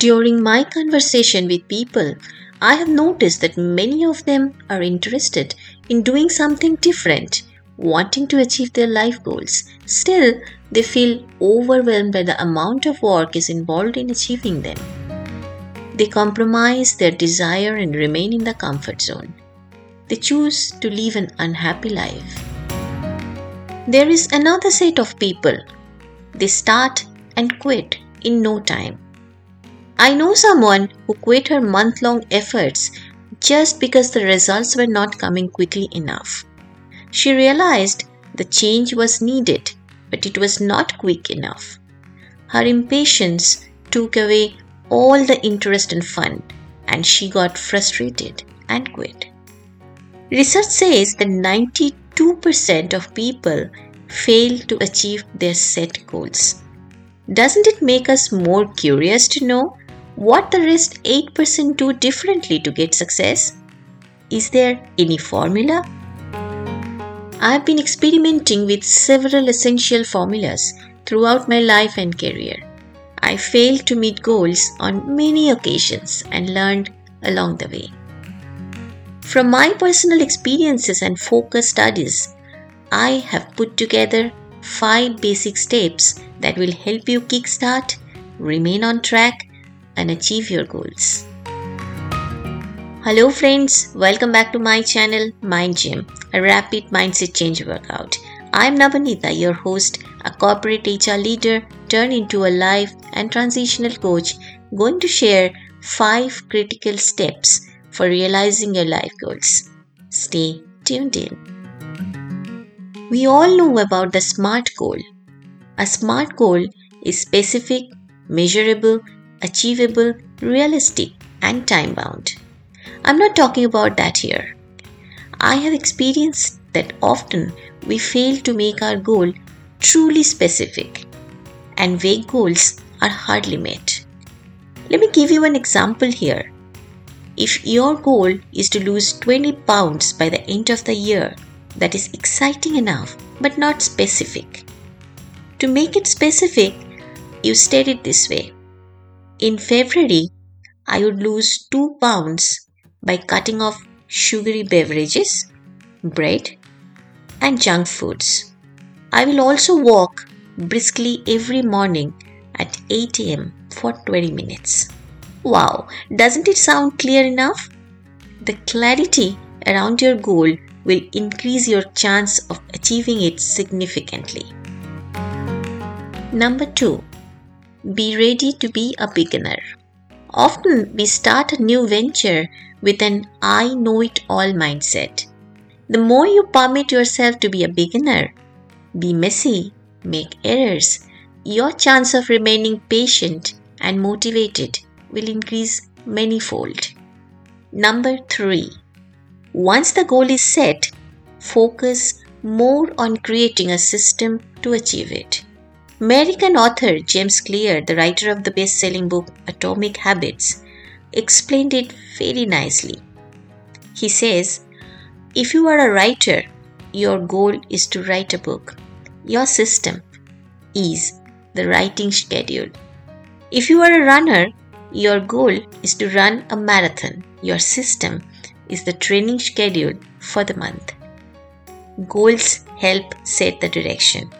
During my conversation with people, I have noticed that many of them are interested in doing something different, wanting to achieve their life goals. Still, they feel overwhelmed by the amount of work is involved in achieving them. They compromise their desire and remain in the comfort zone. They choose to live an unhappy life. There is another set of people. They start and quit in no time. I know someone who quit her month long efforts just because the results were not coming quickly enough. She realized the change was needed, but it was not quick enough. Her impatience took away all the interest and fun, and she got frustrated and quit. Research says that 92% of people fail to achieve their set goals. Doesn't it make us more curious to know what the rest 8% do differently to get success? Is there any formula? I've been experimenting with several essential formulas throughout my life and career. I failed to meet goals on many occasions and learned along the way. From my personal experiences and focus studies, I have put together five basic steps that will help you kickstart, remain on track, and achieve your goals. Hello, friends, welcome back to my channel, Mind Gym, a rapid mindset change workout. I'm Nabanita, your host, a corporate HR leader turned into a life and transitional coach, going to share five critical steps for realizing your life goals. Stay tuned in. We all know about the SMART goal. A SMART goal is specific, measurable, achievable, realistic, and time bound. I'm not talking about that here. I have experienced that often we fail to make our goal truly specific, and vague goals are hardly met. Let me give you an example here. If your goal is to lose 20 pounds by the end of the year, that is exciting enough but not specific. To make it specific, you state it this way In February, I would lose 2 pounds by cutting off sugary beverages, bread, and junk foods. I will also walk briskly every morning at 8 am for 20 minutes. Wow, doesn't it sound clear enough? The clarity around your goal will increase your chance of achieving it significantly. Number 2. Be ready to be a beginner. Often we start a new venture with an I know it all mindset. The more you permit yourself to be a beginner, be messy, make errors, your chance of remaining patient and motivated will increase manyfold. Number 3. Once the goal is set, focus more on creating a system to achieve it. American author James Clear, the writer of the best selling book Atomic Habits, explained it very nicely. He says, If you are a writer, your goal is to write a book. Your system is the writing schedule. If you are a runner, your goal is to run a marathon. Your system is the training schedule for the month. Goals help set the direction.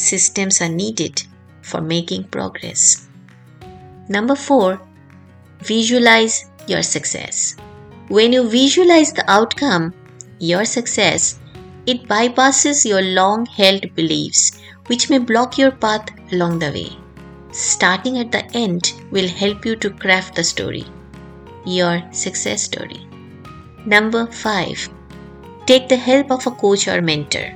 Systems are needed for making progress. Number four, visualize your success. When you visualize the outcome, your success, it bypasses your long held beliefs, which may block your path along the way. Starting at the end will help you to craft the story, your success story. Number 5. Take the help of a coach or mentor.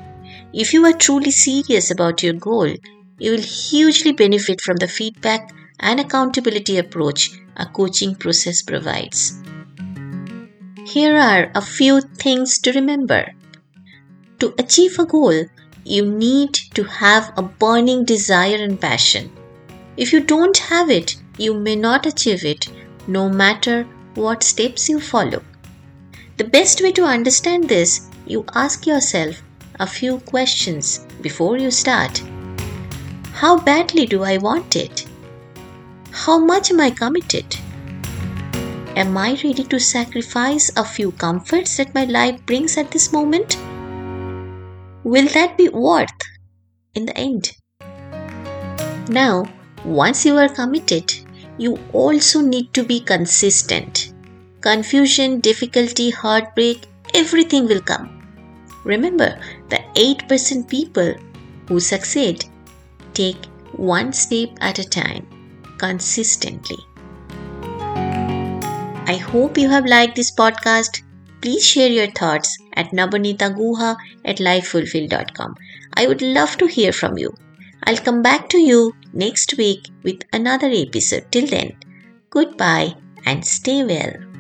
If you are truly serious about your goal, you will hugely benefit from the feedback and accountability approach a coaching process provides. Here are a few things to remember. To achieve a goal, you need to have a burning desire and passion. If you don't have it, you may not achieve it, no matter what steps you follow. The best way to understand this, you ask yourself a few questions before you start. How badly do I want it? How much am I committed? Am I ready to sacrifice a few comforts that my life brings at this moment? Will that be worth in the end? Now, once you are committed, you also need to be consistent. Confusion, difficulty, heartbreak, everything will come. Remember, the 8% people who succeed take one step at a time consistently. I hope you have liked this podcast. Please share your thoughts at nabanitaguha at lifefulfilled.com. I would love to hear from you. I'll come back to you next week with another episode. Till then, goodbye and stay well.